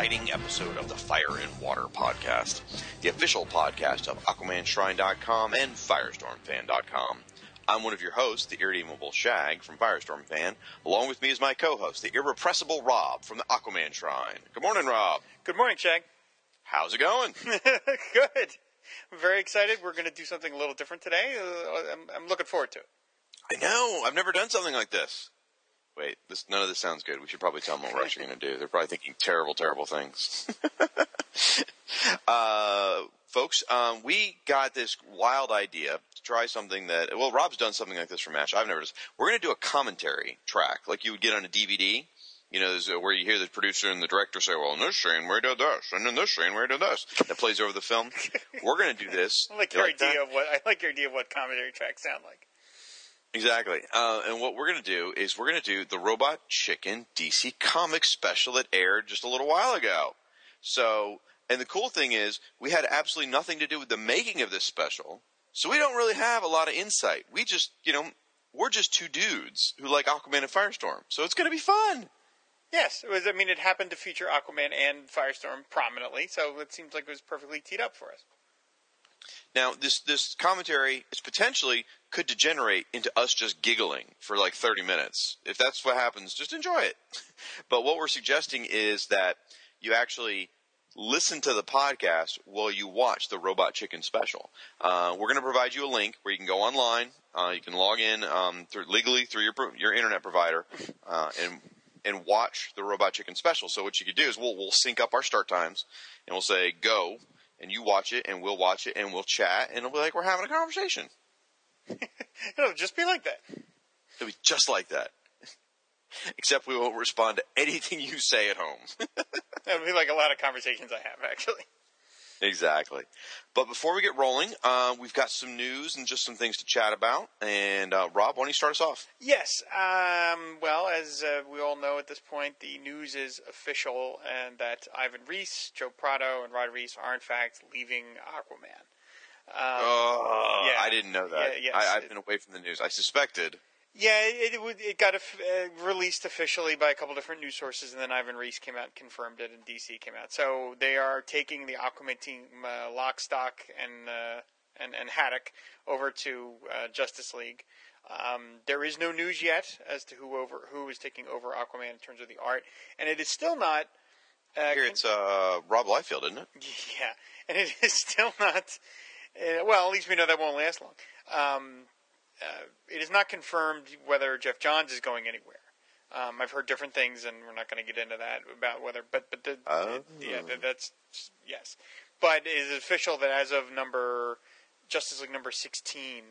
Exciting episode of the Fire and Water Podcast, the official podcast of AquamanShrine.com and FirestormFan.com. I'm one of your hosts, the irredeemable Shag from Firestorm Fan. Along with me is my co-host, the irrepressible Rob from the Aquaman Shrine. Good morning, Rob. Good morning, Shag. How's it going? Good. I'm very excited. We're going to do something a little different today. Uh, I'm, I'm looking forward to it. I know. I've never done something like this. Wait, this none of this sounds good. We should probably tell them what we're actually going to do. They're probably thinking terrible, terrible things. uh, folks, um, we got this wild idea to try something that well, Rob's done something like this for Match. I've never. Done We're going to do a commentary track like you would get on a DVD. You know, uh, where you hear the producer and the director say, "Well, in this scene we did this, and in this scene we did this." That plays over the film. We're going to do this. I like You your like that? idea of what I like your idea of what commentary tracks sound like. Exactly. Uh, and what we're going to do is we're going to do the Robot Chicken DC Comics special that aired just a little while ago. So, and the cool thing is, we had absolutely nothing to do with the making of this special. So we don't really have a lot of insight. We just, you know, we're just two dudes who like Aquaman and Firestorm. So it's going to be fun. Yes, it was. I mean, it happened to feature Aquaman and Firestorm prominently, so it seems like it was perfectly teed up for us. Now, this this commentary is potentially could degenerate into us just giggling for like 30 minutes. If that's what happens, just enjoy it. But what we're suggesting is that you actually listen to the podcast while you watch the Robot Chicken special. Uh, we're going to provide you a link where you can go online. Uh, you can log in um, through, legally through your your internet provider uh, and and watch the Robot Chicken special. So what you could do is we'll we'll sync up our start times and we'll say go and you watch it and we'll watch it and we'll chat and it'll be like we're having a conversation. It'll just be like that. It'll be just like that. Except we won't respond to anything you say at home. It'll be like a lot of conversations I have actually. Exactly. But before we get rolling, uh, we've got some news and just some things to chat about. And uh, Rob, why don't you start us off? Yes. Um, well, as uh, we all know at this point, the news is official, and that Ivan Reis, Joe Prado, and Rod Reis are in fact leaving Aquaman. Um, Oh, yeah. I didn't know that. Yeah, yes. I, I've been away from the news. I suspected. Yeah, it, it, would- it got uh, released officially by a couple different news sources, and then Ivan Reis came out and confirmed it, and DC came out. So they are taking the Aquaman team, uh, Lockstock and uh, and and Haddock, over to uh, Justice League. Um, there is no news yet as to who over who is taking over Aquaman in terms of the art, and it is still not. Uh, Here it's uh, Rob Liefeld, isn't it? yeah, and it is still not. Uh, well, at least we know that won't last long. Um, uh, it is not confirmed whether Geoff Johns is going anywhere. Um, I've heard different things, and we're not going to get into that about whether. But but the, Oh. yeah, that, that's yes. But it is official that as of number Justice League number sixteen,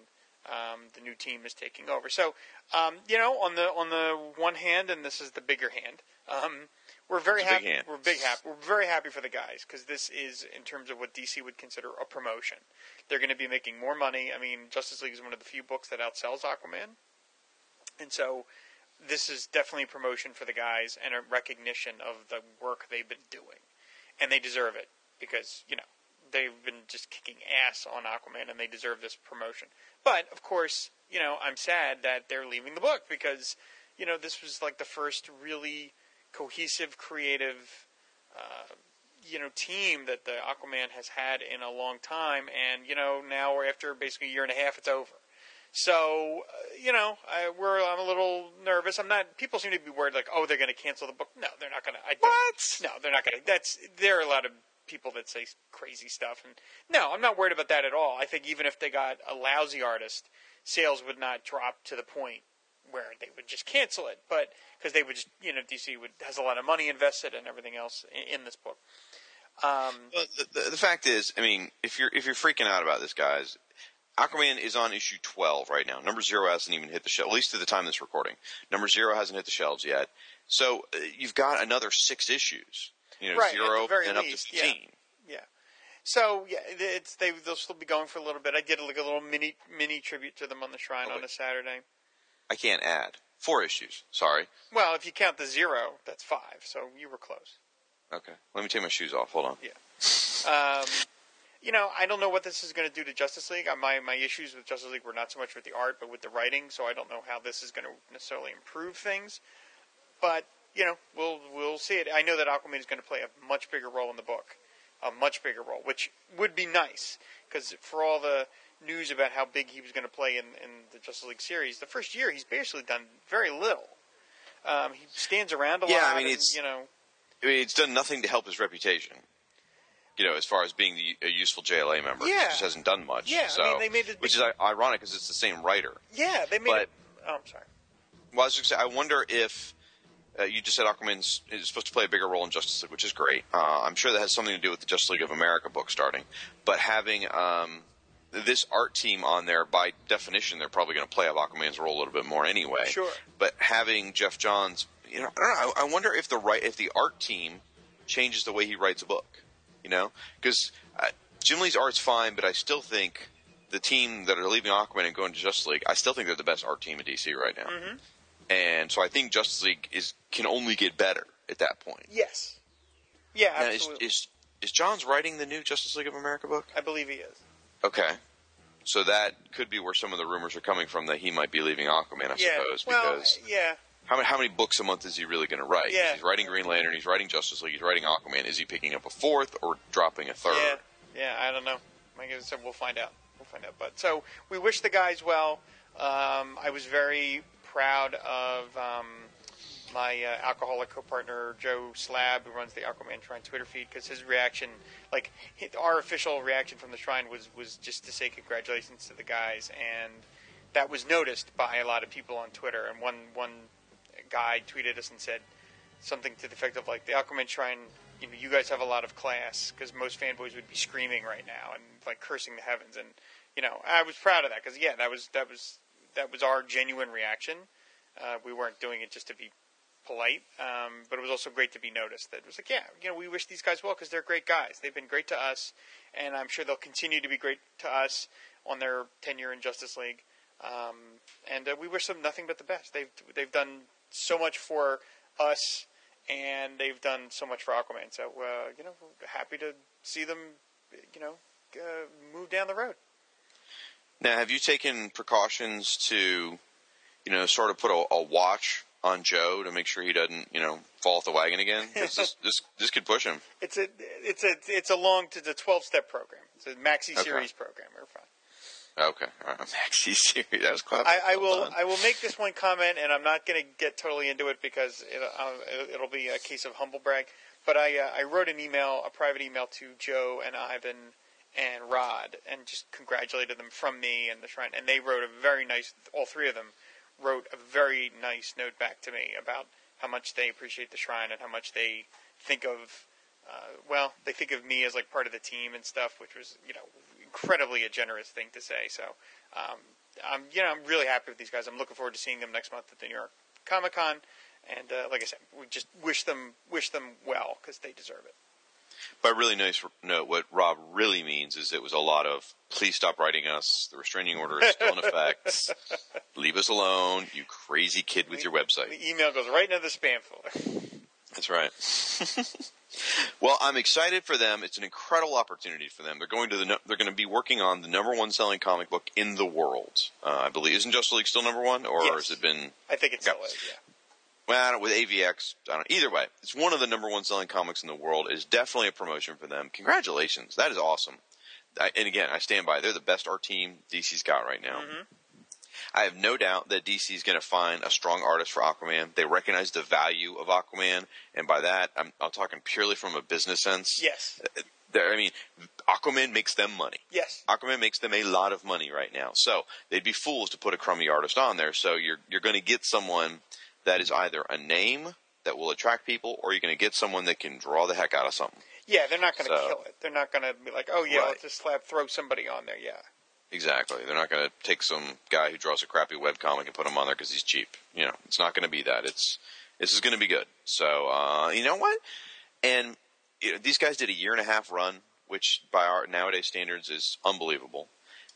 um, the new team is taking over. So um, you know, on the on the one hand, and this is the bigger hand, um, We're very a big happy. We're big happy. We're very happy for the guys because this is, in terms of what DC would consider a promotion. They're going to be making more money. I mean, Justice League is one of the few books that outsells Aquaman, and so this is definitely a promotion for the guys and a recognition of the work they've been doing, and they deserve it because you know they've been just kicking ass on Aquaman, and they deserve this promotion. But of course, you know, I'm sad that they're leaving the book because you know this was like the first really cohesive, creative, uh, you know, team that the Aquaman has had in a long time, and you know now we're after basically a year and a half, it's over. So uh, you know, I, we're I'm a little nervous. I'm not. People seem to be worried, like, oh, they're going to cancel the book. No, they're not going to. What? No, they're not going to. That's there are a lot of people that say crazy stuff, and no, I'm not worried about that at all. I think even if they got a lousy artist, sales would not drop to the point where they would just cancel it, but because they would just, you know, DC would has a lot of money invested and everything else in, in this book. Um, Well, the, the, the fact is, I mean, if you're if you're freaking out about this, guys, Aquaman is on issue twelve right now. Number zero hasn't even hit the shelf, at least at the time of this recording. Number zero hasn't hit the shelves yet. So uh, you've got another six issues. You know, Right, zero and up least, to yeah. fifteen. yeah. So yeah, it's they they'll still be going for a little bit. I did like a little mini mini tribute to them on the Shrine Oh, on a Saturday. I can't add four issues. Sorry. Well, if you count the zero, that's five. So you were close. Okay, let me take my shoes off. Hold on. Um, you know, I don't know what this is going to do to Justice League. My my issues with Justice League were not so much with the art, but with the writing. So I don't know how this is going to necessarily improve things. But you know, we'll we'll see it. I know that Aquaman is going to play a much bigger role in the book, a much bigger role, which would be nice because for all the news about how big he was going to play in in the Justice League series, the first year he's basically done very little. Um, he stands around a Yeah, lot. I mean, and, it's- you know. I mean, it's done nothing to help his reputation. You know, as far as being the, a useful JLA member, he Yeah. just hasn't done much. Yeah, I mean, they made it which is ironic because it's the same writer. Yeah, they made But- it. Oh, I'm sorry. Well, I was just gonna say, I wonder if uh, you just said Aquaman's is supposed to play a bigger role in Justice League, which is great. Uh, I'm sure that has something to do with the Justice League of America book starting. But having um, this art team on there, by definition, they're probably going to play up Aquaman's role a little bit more anyway. Sure. But having Geoff Johns, you know, I don't know. I, I wonder if the right if the art team changes the way he writes a book. You know, because uh, Jim Lee's art's fine, but I still think the team that are leaving Aquaman and going to Justice League, I still think they're the best art team in DC right now. Mm-hmm. And so I think Justice League is can only get better at that point. Yes. Yeah, Now, is, absolutely. is is Johns writing the new Justice League of America book? I believe he is. Okay. So that could be where some of the rumors are coming from that he might be leaving Aquaman, I yeah. suppose. well, because yeah. how many, how many books a month is he really going to write? Yeah. He's writing Green Lantern, he's writing Justice League, he's writing Aquaman. Is he picking up a fourth or dropping a third? Yeah. Yeah, I don't know. I guess we'll find out. We'll find out. But so we wish the guys well. Um, I was very proud of um, my uh, alcoholic co-partner Joe Slab, who runs the Aquaman Shrine Twitter feed, because his reaction, like hi- our official reaction from the Shrine, was was just to say congratulations to the guys, and that was noticed by a lot of people on Twitter. And one one guy tweeted us and said something to the effect of like the Aquaman Shrine. You know, you guys have a lot of class because most fanboys would be screaming right now and like cursing the heavens. And you know, I was proud of that because yeah, that was that was that was our genuine reaction. Uh, we weren't doing it just to be polite, um, but it was also great to be noticed. That it was like, yeah, you know, we wish these guys well because they're great guys. They've been great to us, and I'm sure they'll continue to be great to us on their tenure in Justice League. Um, and uh, we wish them nothing but the best. They've they've done so much for us, and they've done so much for Aquaman. So uh, you know, happy to see them, you know, uh, move down the road. Now, have you taken precautions to, you know, sort of put a, a watch on Joe to make sure he doesn't, you know, fall off the wagon again. this, this this could push him. It's a it's a it's a long it's a twelve step program. It's a maxi Okay. series program. We're fine. Okay, right. Maxi series. That was clever. I, I Well will done. I will make this one comment, and I'm not going to get totally into it because it, uh, it'll be a case of humble brag. But I uh, I wrote an email, a private email to Joe and Ivan and Rod, and just congratulated them from me and the Shrine. And they wrote a very nice. All three of them wrote a very nice note back to me about how much they appreciate the Shrine and how much they think of. Uh, well, they think of me as like part of the team and stuff, which was you know incredibly a generous thing to say. So um, I'm you know I'm really happy with these guys. I'm looking forward to seeing them next month at the New York Comic Con, And uh, like I said, we just wish them wish them well because they deserve it. By really nice note, what Rob really means is it was a lot of please stop writing us. The restraining order is still in effect. Leave us alone, you crazy kid with your website. The email goes right into the spam folder. That's right. well, I'm excited for them. It's an incredible opportunity for them. They're going to the they're going to be working on the number one selling comic book in the world. Uh, I believe isn't Justice League still number one, or Yes. has it been? I think it's Okay. still is, yeah. Well, I don't, with AVX, I don't. Either way, it's one of the number one selling comics in the world. It is definitely a promotion for them. Congratulations, that is awesome. I, and again, I stand by. They're the best art team DC's got right now. Mm-hmm. I have no doubt that DC is going to find a strong artist for Aquaman. They recognize the value of Aquaman, and by that, I'm, I'm talking purely from a business sense. Yes. I mean, Aquaman makes them money. Yes. Aquaman makes them a lot of money right now. So they'd be fools to put a crummy artist on there. So you're you're going to get someone that is either a name that will attract people, or you're going to get someone that can draw the heck out of something. Yeah, they're not going to So- kill it. They're not going to be like, oh yeah, Right. let's just slap throw somebody on there. Yeah. Exactly. They're not going to take some guy who draws a crappy webcomic and put him on there because he's cheap. You know, it's not going to be that. It's this is going to be good. So uh, you know what? And you know, these guys did a year and a half run, which by our nowadays standards is unbelievable.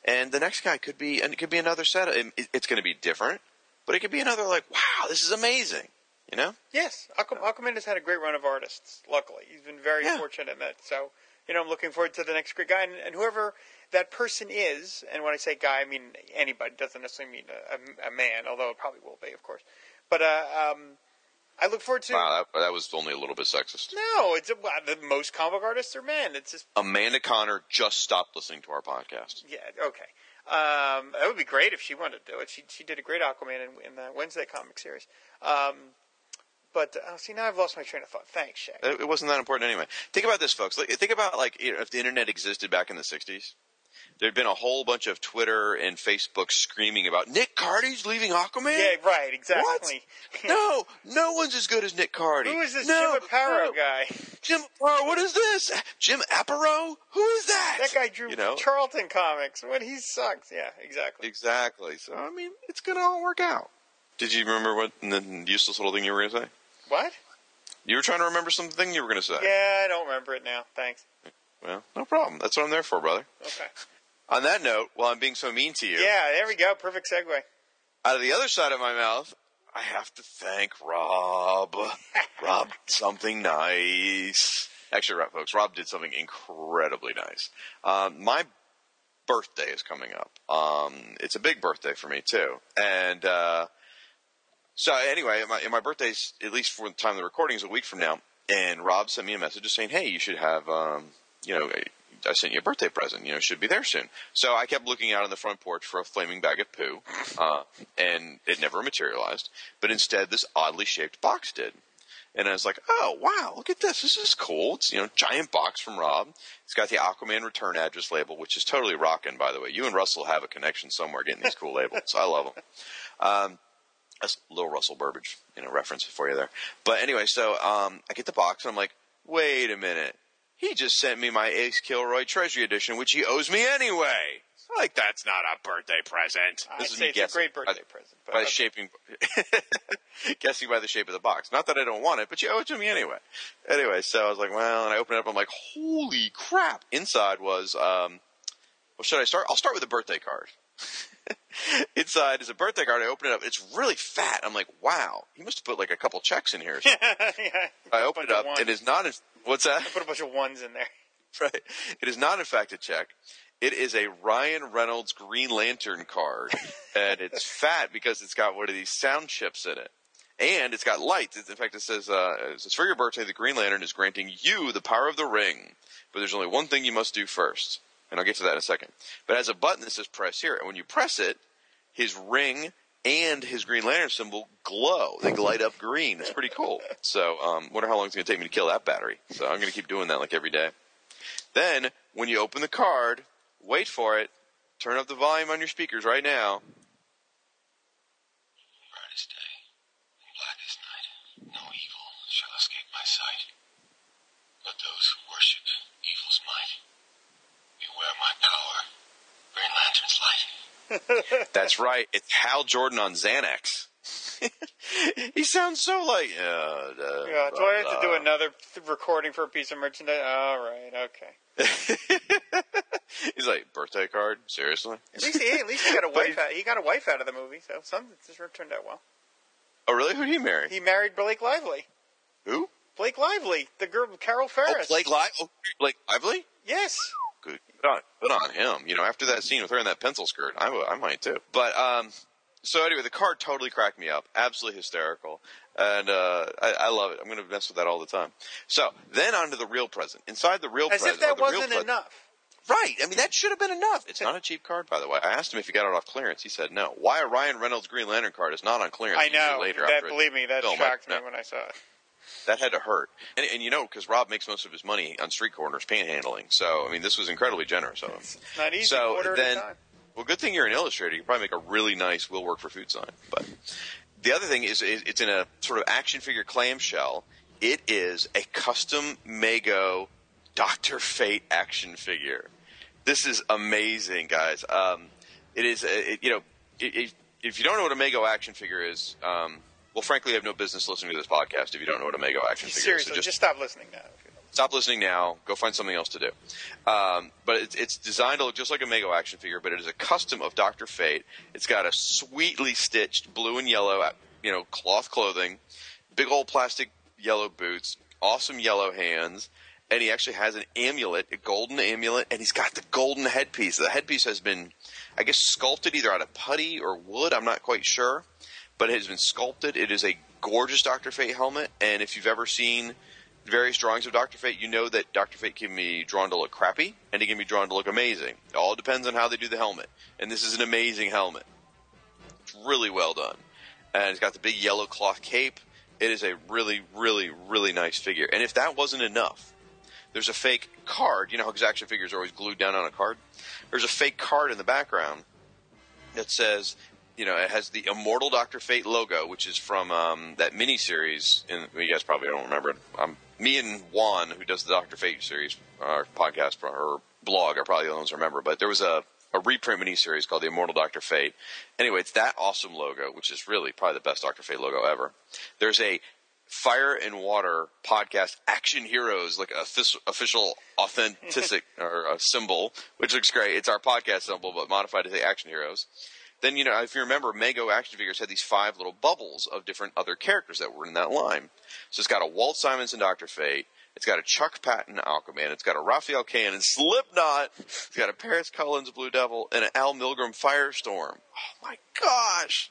And the next guy could be, and it could be another set. Of, it, it's going to be different, but it could be another like, wow, this is amazing. You know? Yes, Aqu- Aquaman has had a great run of artists. Luckily, he's been very Yeah. fortunate in that. So, you know, I'm looking forward to the next great guy, and, and whoever that person is. And when I say guy, I mean anybody. Doesn't necessarily mean a, a, a man, although it probably will be, of course. But uh, um, I look forward to. Wow, that, that was only a little bit sexist. No, it's well, the most comic artists are men. It's just Amanda Conner just stopped listening to our podcast. yeah, okay. Um, that would be great if she wanted to do it. She she did a great Aquaman in, in the Wednesday comic series. Um, but uh, see, now I've lost my train of thought. Thanks, Shay. It wasn't that important anyway. Think about this, folks. Think about like you know, if the internet existed back in the '60s, there'd been a whole bunch of Twitter and Facebook screaming about Nick Cardy's leaving Aquaman. Yeah, right, exactly. No, no one's as good as Nick Cardy. Who is this no, Jim Aparo no. guy? Jim Aparo, what is this? Jim Aparo? Who is that? That guy drew You know Charlton comics when he sucks. Yeah, exactly. exactly. So I mean, it's gonna all work out. Did you remember what the useless little thing you were gonna say? What? You were trying to remember something you were gonna say. Yeah, I don't remember it now. Thanks. Well, no problem. That's what I'm there for, brother. Okay. On that note, while I'm being so mean to you, Yeah, there we go. Perfect segue. out of the other side of my mouth, I have to thank Rob. Rob something nice. Actually, Rob, folks, Rob did something incredibly nice. Um, my birthday is coming up. Um, it's a big birthday for me too, and uh, so anyway, my, my birthday's at least for the time of the recording is a week from now. And Rob sent me a message just saying, "Hey, you should have, um, you know, I sent you a birthday present. You know, should be there soon." So I kept looking out on the front porch for a flaming bag of poo, uh, and it never materialized. But instead, this oddly shaped box did. And I was like, "Oh wow, look at this! This is cool. It's you know, giant box from Rob. It's got the Aquaman return address label, which is totally rocking. By the way, you and Russell have a connection somewhere getting these cool labels. I love them. Um, that's a little Russell Burbage, you know, reference for you there. But anyway, so um, I get the box and I'm like, wait a minute. He just sent me my Ace Kilroy Treasury Edition, which he owes me anyway. Like that's not a birthday present. I'd This is say me it's a guessing great by- birthday present. But by okay. shaping, guessing by the shape of the box. Not that I don't want it, but you owe it to me anyway. Anyway, so I was like, well, and I opened it up. I'm like, holy crap! Inside was, um, well, should I start? I'll start with a birthday card. Inside is a birthday card. I open it up. It's really fat. I'm like, wow. He must have put like a couple checks in here. Yeah, I open it up. It is not. In, what's that? I Put a bunch of ones in there. right. It is not in fact a check. It is a Ryan Reynolds Green Lantern card, and it's fat because it's got one of these sound chips in it, and it's got lights. In fact, it says, uh, it says for your birthday, the Green Lantern is granting you the power of the ring, but there's only one thing you must do first, and I'll get to that in a second. But has a button that says press here, and when you press it, his ring and his Green Lantern symbol glow. They light up green. It's pretty cool. So, um, wonder how long it's going to take me to kill that battery. So I'm going to keep doing that like every day. Then, when you open the card, wait for it. Turn up the volume on your speakers right now. brightest day, and blackest night, no evil shall escape my sight. But those who worship evil's might, beware my power, Green Lantern's light. That's right. It's Hal Jordan on Xanax. he sounds so like. Uh, uh, Yeah, do I have to do another recording for a piece of merchandise? All right, okay. He's like birthday card. Seriously? At least he, at least he got a wife. he- Out, he got a wife out of the movie, so some this turned out well. Oh, really? Who did he marry? He married Blake Lively. Who? Blake Lively, the girl Carol Oh, Ferris. Blake Lively. Oh, Blake Lively. Yes. Good. Good on, good on him. You know, after that scene with her in that pencil skirt, I, I might too. But um, so anyway, the card totally cracked me up. Absolutely hysterical, and uh, I, I love it. I'm going to mess with that all the time. So then on to the real present. Inside the real As present, As if that or the real wasn't enough. Right. I mean, that should have been enough. It's not a cheap card, by the way. I asked him if he got it off clearance. He said no. Why a Ryan Reynolds Green Lantern card is not on clearance? I know. Later that believe me, that film, I- shocked me no. when I saw it. That had to hurt. And, and you know, because Rob makes most of his money on street corners panhandling. So, I mean, this was incredibly generous of him. It's not easy. So then- a. Well, good thing you're an illustrator. You can probably make a really nice "will work for food" sign. But the other thing is, is it's in a sort of action figure clamshell. It is a custom Mego Doctor Fate action figure. This is amazing, guys. Um, it is, uh, it, you know, i- if, if you don't know what a Mego action figure is, um, well, frankly, you have no business listening to this podcast if you don't know what a Mego action figure Seriously, is. So just, stop listening now. stop listening now. Go find something else to do. Um, but it's, it's designed to look just like a Mego action figure, but it is a custom of Doctor Fate. It's got a sweetly stitched blue and yellow, uh, you know, cloth clothing, big old plastic yellow boots, awesome yellow hands, and he actually has an amulet, a golden amulet, and he's got the golden headpiece. The headpiece has been, I guess, sculpted either out of putty or wood. I'm not quite sure, but it has been sculpted. It is a gorgeous Doctor Fate helmet, and if you've ever seen various drawings of Doctor Fate, you know that Doctor Fate can be drawn to look crappy and he can be drawn to look amazing. It all depends on how they do the helmet, and this is an amazing helmet. It's really well done, and it's got the big yellow cloth cape. It is a really, really, really nice figure. And if that wasn't enough, there's a fake card. You know how action figures are always glued down on a card? There's a fake card in the background that says, you know, it has the Immortal Doctor Fate logo, which is from um, that miniseries. In well, you guys probably don't remember it. Um, me and Juan, who does the Doctor Fate series, our podcast or blog, are probably the ones who remember. But there was a a reprint miniseries called The Immortal Doctor Fate. Anyway, it's that awesome logo, which is really probably the best Doctor Fate logo ever. There's a Fire and Water podcast, Action Heroes, like official, official authentic or a symbol, which looks great. It's our podcast symbol, but modified to say Action Heroes. Then, you know, if you remember, Mego action figures had these five little bubbles of different other characters that were in that line. So it's got a Walt Simonson Doctor Fate. It's got a Chuck Patton Aquaman. It's got a Rafael Kayanan Slipknot. It's got a Paris Cullins Blue Devil and an Al Milgrom Firestorm. Oh my gosh!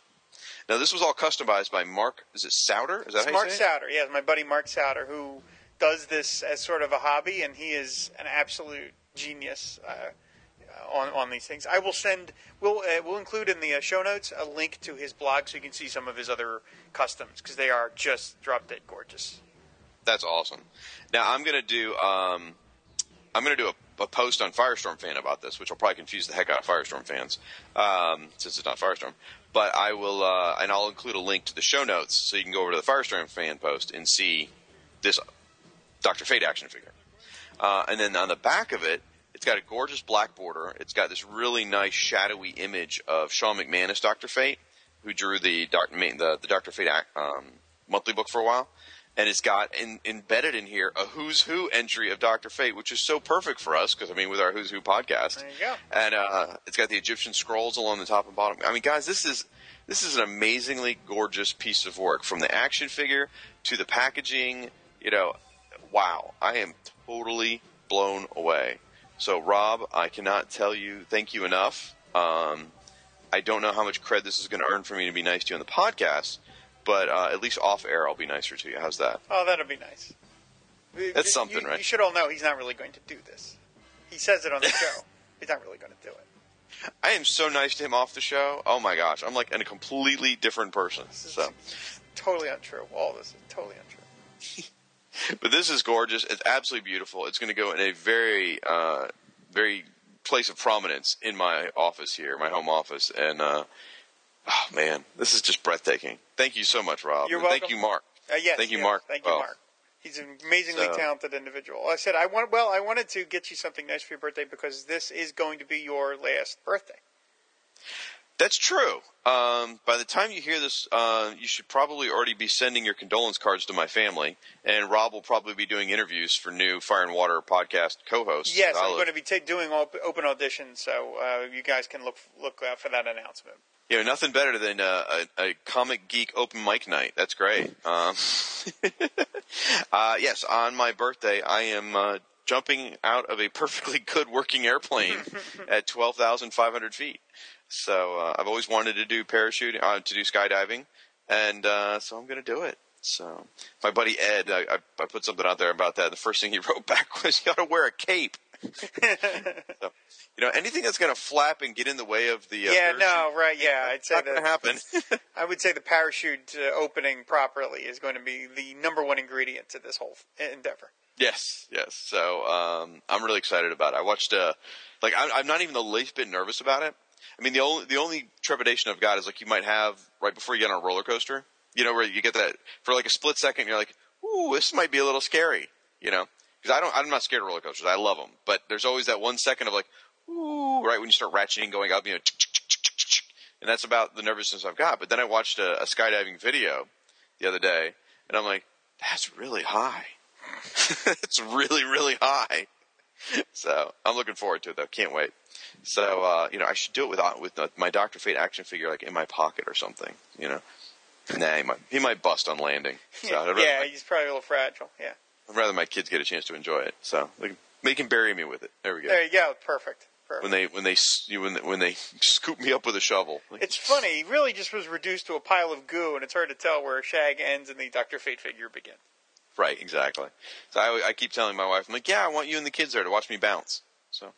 Now this was all customized by Mark. Is it Souter? Is that It's how you Mark say it? Souter. Yeah, my buddy Mark Souter, who does this as sort of a hobby, and he is an absolute genius uh, on on these things. I will send. We'll uh, we'll include in the uh, show notes a link to his blog so you can see some of his other customs because they are just drop dead gorgeous. That's awesome. Now I'm gonna do um, I'm gonna do a, a post on Firestorm fan about this, which will probably confuse the heck out of Firestorm fans um, since it's not Firestorm. But I will, uh, and I'll include a link to the show notes so you can go over to the Firestorm fan post and see this Doctor Fate action figure. Uh, and then on the back of it, it's got a gorgeous black border. It's got this really nice shadowy image of Shawn McManus, Doctor Fate, who drew the Doc- the, the Doctor Fate um, monthly book for a while and it's got in, embedded in here a Who's Who entry of Doctor Fate, which is so perfect for us because I mean, with our Who's Who podcast, There you go. and uh, it's got the Egyptian scrolls along the top and bottom. I mean, guys, this is this is an amazingly gorgeous piece of work from the action figure to the packaging. You know, wow, I am totally blown away. So, Rob, I cannot tell you thank you enough. Um, I don't know how much cred this is going to earn for me to be nice to you on the podcast, but uh, at least off air, I'll be nicer to you. How's that? Oh, that'll be nice. That's You- something, you, right? You should all know he's not really going to do this. He says it on the show. He's not really going to do it. I am so nice to him off the show. Oh my gosh, I'm like a completely different person. So, totally untrue. All this is totally untrue. but this is gorgeous. It's absolutely beautiful. It's going to go in a very, uh, very place of prominence in my office here, my home office, and uh, oh man, this is just breathtaking. Thank you so much, Rob. You're And Thank you, Mark. Uh, yes, Thank you, yes, Mark. Thank you, Oh. Mark. He's an amazingly So- talented individual. I said I want. Well, I wanted to get you something nice for your birthday because this is going to be your last birthday. That's true. Um, by the time you hear this, uh, you should probably already be sending your condolence cards to my family, and Rob will probably be doing interviews for new Fire and Water podcast co-hosts. Yes, I'm going to be ta- doing op- open auditions, so uh, you guys can look look out for that announcement. You know, nothing better than uh, a, a comic geek open mic night. That's great. Um, uh, yes, on my birthday, I am uh, jumping out of a perfectly good working airplane at twelve thousand five hundred feet. So uh, I've always wanted to do parachuting, uh, to do skydiving, and uh, so I'm going to do it. So my buddy Ed, I, I, I put something out there about that. The first thing he wrote back was, "You got to wear a cape." so, you know, anything that's going to flap and get in the way of the uh, yeah, parachute, no, right, yeah, I'd say not going to that. happen. I would say the parachute uh, opening properly is going to be the number one ingredient to this whole endeavor. Yes, yes. So um, I'm really excited about it. I watched, uh, like, I'm, I'm not even the least bit nervous about it. I mean, the only the only trepidation I've got is like you might have right before you get on a roller coaster. You know, where you get that for like a split second, you're like, "Ooh, this might be a little scary." You know, because I don't, I'm not scared of roller coasters. I love them, but there's always that one second of like, "Ooh," right when you start ratcheting, going up, you know, and that's about the nervousness I've got. But then I watched a, a skydiving video the other day, and I'm like, "That's really high." it's really, really high. So I'm looking forward to it though. Can't wait. So uh, you know, I should do it with uh, with uh, my Doctor Fate action figure like in my pocket or something. You know, nah, he might he might bust on landing. So rather, yeah, my, he's probably a little fragile. Yeah, I'd rather my kids get a chance to enjoy it. So they can, they can bury me with it. There we go. there you go, perfect. Perfect. When they when they when they, when they scoop me up with a shovel. Like, It's funny. He really just was reduced to a pile of goo, and it's hard to tell where Shag ends and the Doctor Fate figure begins. Right, exactly. So I, I keep telling my wife, I'm like, yeah, I want you and the kids there to watch me bounce. So,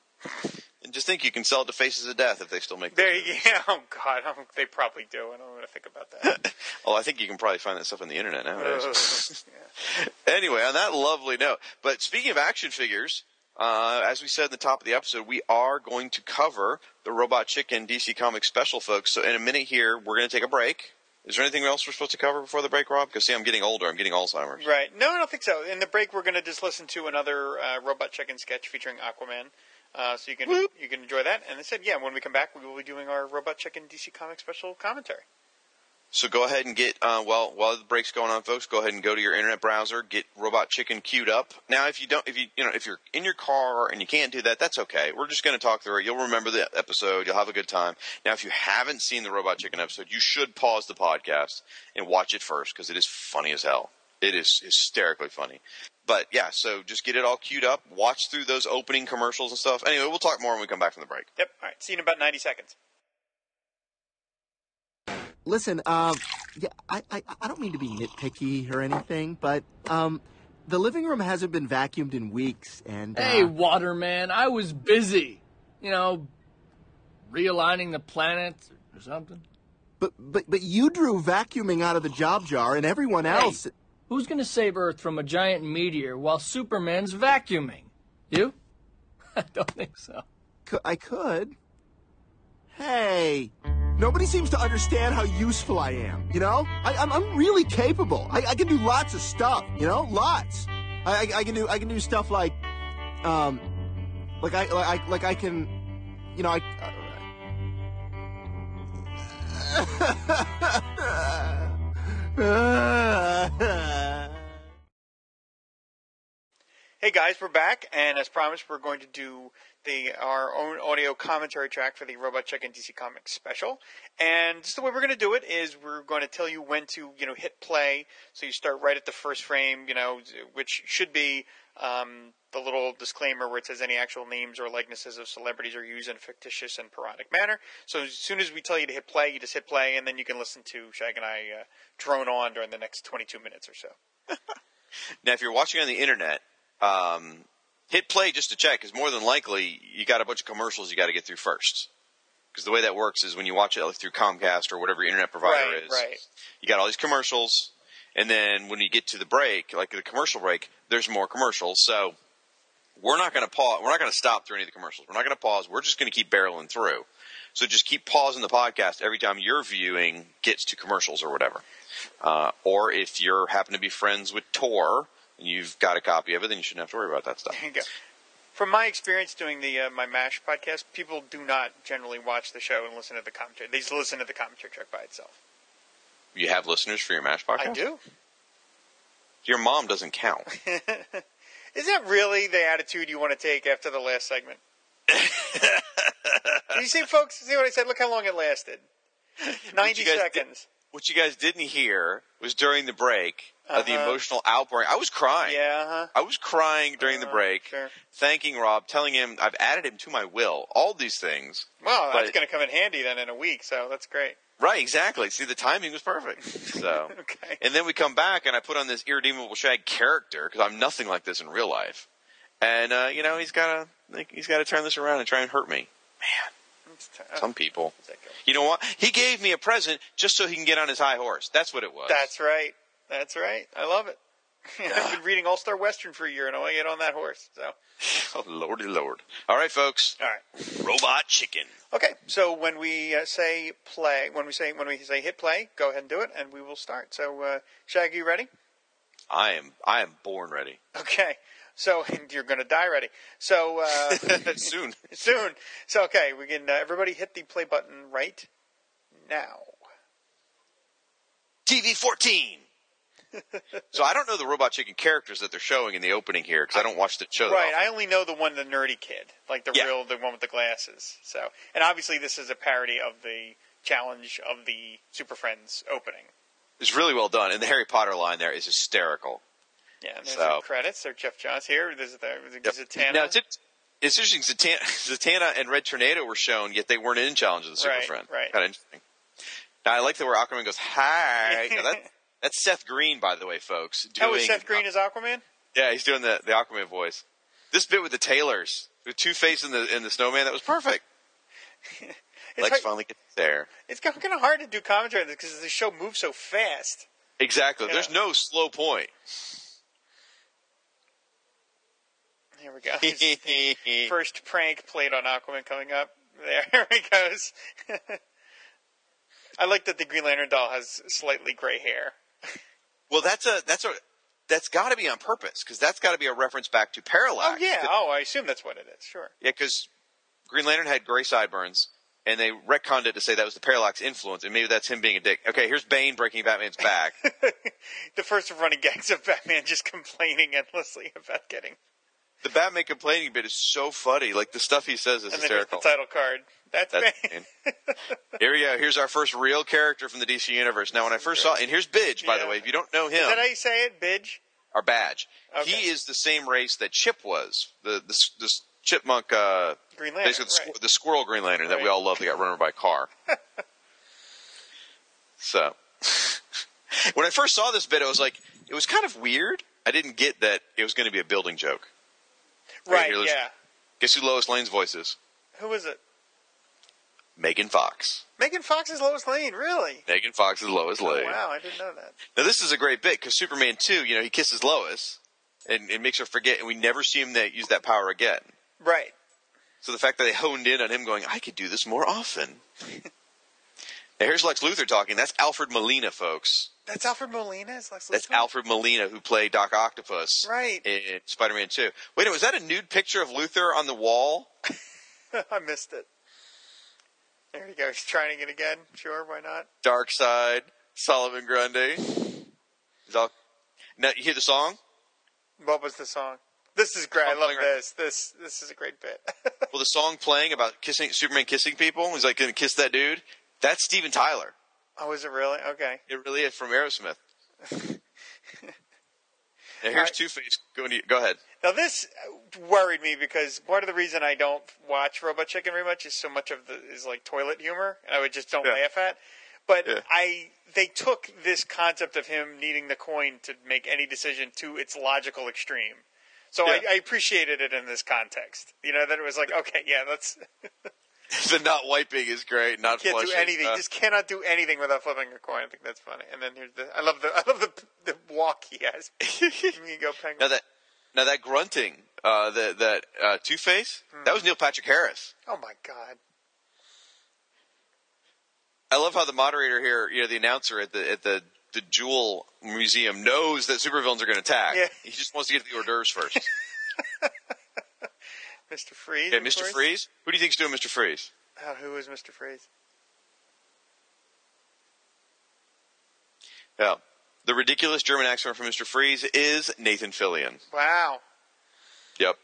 and just think you can sell it to Faces of Death if they still make. There you go. Oh God, um, they probably do. I don't want to think about that. well, I think you can probably find that stuff on the internet nowadays. Yeah. anyway, on that lovely note, but speaking of action figures, uh, as we said in the top of the episode, we are going to cover the Robot Chicken DC Comics special, folks. So in a minute here, we're going to take a break. Is there anything else we're supposed to cover before the break, Rob? Because see, I'm getting older. I'm getting Alzheimer's. Right. No, I don't think so. In the break, we're going to just listen to another uh, Robot Chicken sketch featuring Aquaman. Uh, so you can Whoop. you can enjoy that. And they said, yeah, when we come back, we will be doing our Robot Chicken DC Comics special commentary. So go ahead and get uh, well while the break's going on, folks. Go ahead and go to your internet browser, get Robot Chicken queued up. Now, if you don't, if you you know, if you're in your car and you can't do that, that's okay. We're just going to talk through it. You'll remember the episode. You'll have a good time. Now, if you haven't seen the Robot Chicken episode, you should pause the podcast and watch it first because it is funny as hell. It is hysterically funny. But yeah, so just get it all queued up. Watch through those opening commercials and stuff. Anyway, we'll talk more when we come back from the break. Yep. All right. See you in about ninety seconds. Listen, um, yeah, I, I, I don't mean to be nitpicky or anything, but um, the living room hasn't been vacuumed in weeks, and uh, Hey, Waterman, I was busy. You know, realigning the planets or something. but but but you drew vacuuming out of the job jar, and everyone else. Who's gonna save Earth from a giant meteor while Superman's vacuuming? You? I don't think so. Cou- I could. Hey, nobody seems to understand how useful I am. You know, I, I'm I'm really capable. I, I can do lots of stuff. You know, lots. I, I, I can do I can do stuff like, um, like I like I, like I can, you know, I. Uh, Hey guys, we're back, and as promised, we're going to do the our own audio commentary track for the Robot Chicken DC Comics special. And just the way we're going to do it is we're going to tell you when to you know hit play, so you start right at the first frame, you know, which should be um, the little disclaimer where it says any actual names or likenesses of celebrities are used in a fictitious and parodic manner. So as soon as we tell you to hit play, you just hit play, and then you can listen to Shag and I uh, drone on during the next 22 minutes or so. Now, if you're watching on the internet, um, hit play just to check, because more than likely you got a bunch of commercials you got to get through first. Because the way that works is when you watch it through Comcast or whatever your internet provider Right, is, right. you got all these commercials, and then when you get to the break, like the commercial break, there's more commercials. So we're not going to pause. We're not going to stop through any of the commercials. We're not going to pause. We're just going to keep barreling through. So just keep pausing the podcast every time your viewing gets to commercials or whatever. Uh, or if you're happen to be friends with Tor and you've got a copy of it, then you shouldn't have to worry about that stuff. There you go. From my experience doing the uh, my Mash podcast, people do not generally watch the show and listen to the commentary. They just listen to the commentary track by itself. You have listeners for your MASH podcast? I do. Your mom doesn't count. Is that really the attitude you want to take after the last segment? you see, folks, see what I said? Look how long it lasted. 90 you guys seconds. what you guys didn't hear was during the break of the Uh-huh. emotional outpouring. I was crying. Yeah, huh? I was crying during the Uh, break, sure. thanking Rob, telling him I've added him to my will. All these things. Well, that's going to come in handy then in a week, so that's great. Right, exactly. See, the timing was perfect. So, Okay. and then we come back, and I put on this irredeemable Shag character because I'm nothing like this in real life. And uh, you know, he's got to he's got to turn this around and try and hurt me. Man, t- Some people. is that good? You know what? He gave me a present just so he can get on his high horse. That's what it was. That's right. That's right. I love it. I've been reading All Star Western for a year, and I want to get on that horse. So, oh lordy lord. All right, folks. all right. Robot chicken. Okay, so when we uh, say play, when we say when we say hit play, go ahead and do it, and we will start. So, uh, Shaggy, you ready? I am I am born ready. Okay. So and you're going to die ready. So uh, Soon. soon. So okay, we can uh, everybody hit the play button right now. TV 14. So I don't know the Robot Chicken characters that they're showing in the opening here because I don't watch the show. that Right. I only know the one, the nerdy kid, like the Yeah. real, the one with the glasses. So, and obviously this is a parody of the challenge of the Super Friends opening. It's really well done, and the Harry Potter line there is hysterical. Yeah, and there's So- the credits. There's Geoff Johns here. There's the Yep. Zatanna. Now it's, it's interesting. Zatanna, Zatanna and Red Tornado were shown, yet they weren't in Challenge of the Super Right, Friend. right. Kind of interesting. Now I like the where Aquaman goes hi. Now, that, that's Seth Green, by the way, folks. That was doing- Seth Green uh, as Aquaman. Yeah, he's doing the the Aquaman voice. This bit with the Taylors, with Two Face and the and the Snowman, that was perfect. It's, Lex hard, finally gets there. it's kind of hard to do commentary on this because the show moves so fast. Exactly. There's no slow point. Here we go. First prank played on Aquaman coming up. There he goes. I like that the Green Lantern doll has slightly gray hair. Well, that's a that's a that's got to be on purpose because that's got to be a reference back to Parallax. Oh yeah. Oh, I assume that's what it is. Sure. yeah, because Green Lantern had gray sideburns, and they retconned it to say that was the Parallax influence, and maybe that's him being a dick. Okay, here's Bane breaking Batman's back. the first running gags of Batman just complaining endlessly about getting. The Batman complaining bit is so funny. Like the stuff he says is And hysterical. the title card. That's, That's Bane. Here we go. Here's our first real character from the DC universe. Now, when I first saw, and here's Bidge, by the way. If you don't know him, Is that how you say it? Bidge? our badge. Okay. He is the same race that Chip was. The the, chipmunk, uh, Green Lantern. basically the, squ- right. the squirrel Green Lantern that we all love that got run over by a car. so, when I first saw this bit, I was like, it was kind of weird. I didn't get that it was going to be a building joke. Right, here, yeah. Guess who Lois Lane's voice is? Who was it? Megan Fox. Megan Fox is Lois Lane, really? Megan Fox is Lois oh, Lane. Oh, wow, I didn't know that. Now this is a great bit because Superman two, you know, he kisses Lois, and it makes her forget, and we never see him that use that power again. Right. So the fact that they honed in on him going, I could do this more often. now here's Lex Luthor talking. That's Alfred Molina, folks. That's Alfred Molina as Lex That's Alfred Molina who played Doc Octopus Right. in Spider-Man two. Wait, a minute, was that a nude picture of Luthor on the wall? I missed it. There you go. He's trying it again. Sure, why not? Darkseid, Solomon Grundy. He's all. Now you hear the song? What was the song? This is great. I love playing right- this. This this is a great bit. Well, the song playing about kissing Superman kissing people. He's like going to kiss that dude. That's Steven Tyler. Oh, is it really? Okay. It really is from Aerosmith. now here's. Two Face. Go, go ahead. Now this worried me because part of the reason I don't watch Robot Chicken very much is so much of the is like toilet humor. and I would just don't Yeah. laugh at. But Yeah. I they took this concept of him needing the coin to make any decision to its logical extreme. So Yeah. I, I appreciated it in this context. You know that it was like okay, yeah, that's the not wiping is great. Not can't do anything. Uh, Just cannot do anything without flipping a coin. I think that's funny. And then here's the I love the I love the the walk he has. Here you go, penguin. now that now that grunting, uh, that that uh, Two Face, Hmm. that was Neil Patrick Harris. oh my god. I love how the moderator here, you know, the announcer at the at the the Jewel Museum knows that supervillains are going to attack. Yeah. He just wants to get to the hors d'oeuvres first. Mr. Freeze. Okay, Mr. course. Freeze. Who do you think's doing Mr. Freeze? Oh, who is Mr. Freeze? Yeah. The ridiculous German accent from Mr. Freeze is Nathan Fillion. Wow. Yep.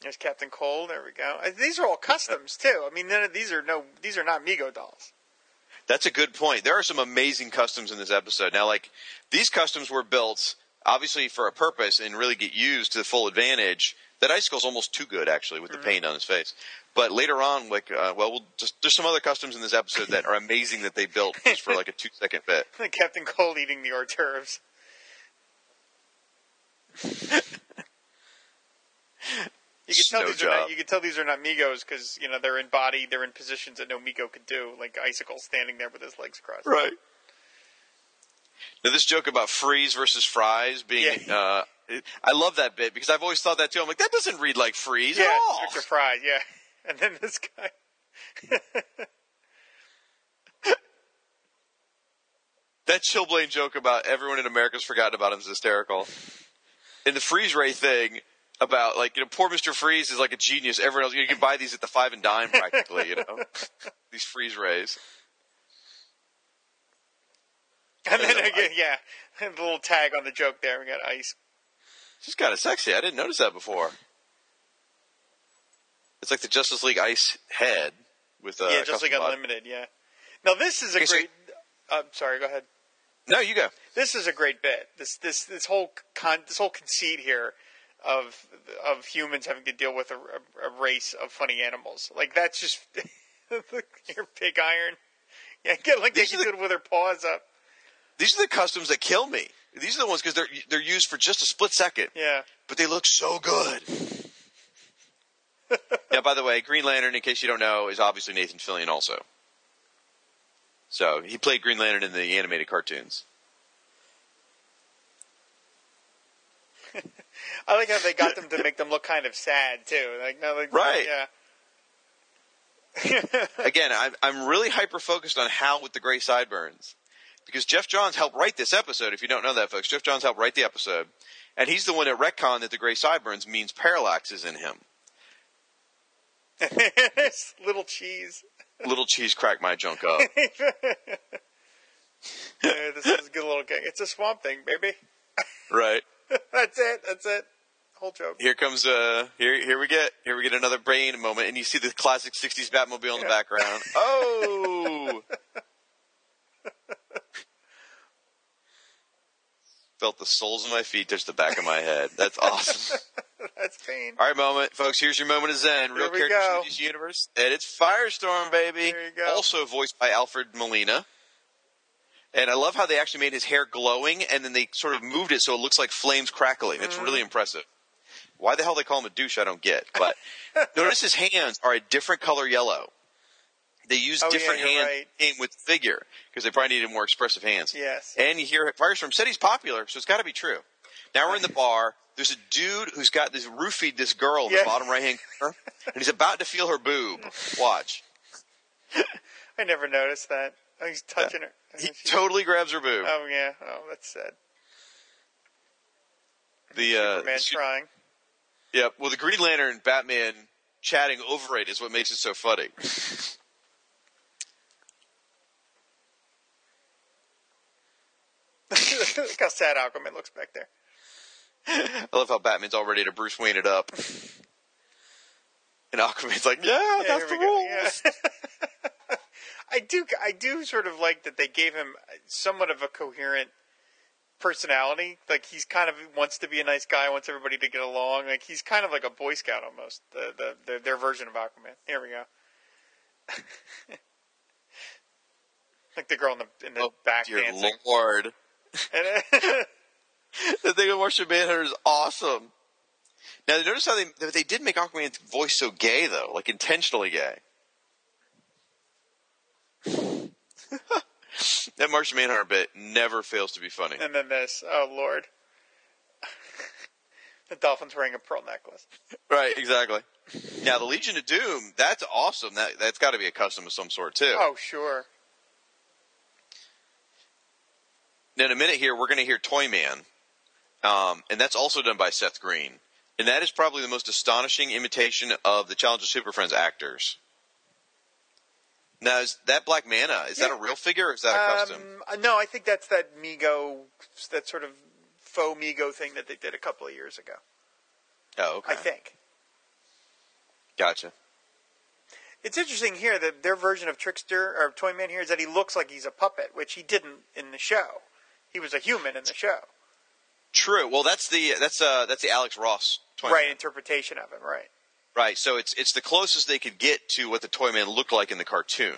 There's Captain Cold. There we go. Uh, These are all customs too. I mean, none of these are no. These are not Mego dolls. That's a good point. There are some amazing customs in this episode. Now, like these customs were built obviously for a purpose and really get used to the full advantage. That icicle's almost too good actually with the paint on his face. But later on, like, uh, well, we'll just there's some other customs in this episode that are amazing that they built just for like a two second bit. Captain Cold eating the hors d'oeuvres. You can tell Snow these are job. not. You can tell these are not Megos because you know they're in body. They're in positions that no Mego could do, like Icicle standing there with his legs crossed. Right. Now, this joke about freeze versus fries being, Yeah. uh, I love that bit because I've always thought that too. I'm like, that doesn't read like freeze Yeah, at all. Victor Fry. Yeah, and then this guy. That Chillblaine joke about everyone in America's forgotten about him is hysterical. And the freeze ray thing about like you know poor Mister Freeze is like a genius. Everyone else you can buy these at the five and dime practically. You know these freeze rays. And then know, again, yeah, the little tag on the joke there. We got ice. She's kind of sexy. I didn't notice that before. It's like the Justice League Ice head with uh, yeah, just like body. unlimited. Yeah. Now this is a Okay, so- great. uh, sorry, go ahead. No, you go. This is a great bit. This this this whole con, this whole conceit here of of humans having to deal with a, a, a race of funny animals. Like that's just your pig iron. Yeah, get like they These can are do it with their paws up. These are the customs that kill me. These are the ones because they're they're used for just a split second, Yeah. but they look so good. yeah. By the way, Green Lantern, in case you don't know, is obviously Nathan Fillion also. So he played Green Lantern in the animated cartoons. I like how they got them to make them look kind of sad too. Like no, like, Right. Yeah. Again, I'm I'm really hyper focused on Hal with the gray sideburns because Geoff Johns helped write this episode. If you don't know that, folks, Geoff Johns helped write the episode, and he's the one that retconned that the gray sideburns means parallax is in him. Little cheese. Little cheese cracked my junk up. Yeah, this is a good little gang. It's a swamp thing, baby. right. That's it. That's it. Whole joke. Here comes uh here here we get here we get another brain moment and you see the classic 60s Batmobile in the background. Oh. Felt the soles of my feet touch the back of my head. That's awesome. That's pain. All right, moment, folks. Here's your moment of zen. Real characters go. from this universe, and it's Firestorm, baby. There you go. Also voiced by Alfred Molina. And I love how they actually made his hair glowing, and then they sort of moved it so it looks like flames crackling. It's Mm-hmm. really impressive. Why the hell they call him a douche, I don't get. But notice his hands are a different color yellow. They use Oh, different you're hands right. with figure because they probably needed more expressive hands. Yes. And you hear Firestorm said he's popular, so it's got to be true. Now we're in the bar. There's a dude who's got this roofied this girl in Yeah. the bottom right hand corner, and he's about to feel her boob. Watch. I never noticed that. Oh, he's touching her. He She- totally grabs her boob. oh yeah. Oh, that's sad. the uh, Superman the trying. Yep. Well, the Green Lantern, Batman chatting over it is what makes it so funny. Look how sad Aquaman looks back there. I love how Batman's all ready to Bruce Wayne it up. And Aquaman's like, yeah, Yeah, that's the rules. Yeah. I do. I do sort of like that they gave him somewhat of a coherent personality. Like he's kind of wants to be a nice guy, wants everybody to get along. Like he's kind of like a Boy Scout almost. The the, the their version of Aquaman. Here we go. like the girl in the in the Oh, back dear dancing. Lord. The thing with Martian Manhunter is awesome. Now, notice how they they did make Aquaman's voice so gay, though, like intentionally gay. that Martian Manhunter bit never fails to be funny. and then this. Oh Lord. the dolphin's wearing a pearl necklace. Right, exactly. Now, the Legion of Doom, that's awesome. That that's got to be a custom of some sort too. Oh sure. Now, in a minute here, we're going to hear Toy Man, um, and that's also done by Seth Green. and that is probably the most astonishing imitation of the Challenge of Super Friends actors. Now, is that Black Manta? Is that a real figure or is that a custom? Um, uh, no, I think that's that Mego, that sort of faux Mego thing that they did a couple of years ago. Oh, okay. I think. Gotcha. It's interesting here that their version of Trickster or Toyman here is that he looks like he's a puppet, which he didn't in the show. He was a human in the show. True. Well, that's the that's uh that's the Alex Ross toy right interpretation of him, right? Right. So it's it's the closest they could get to what the toy man looked like in the cartoon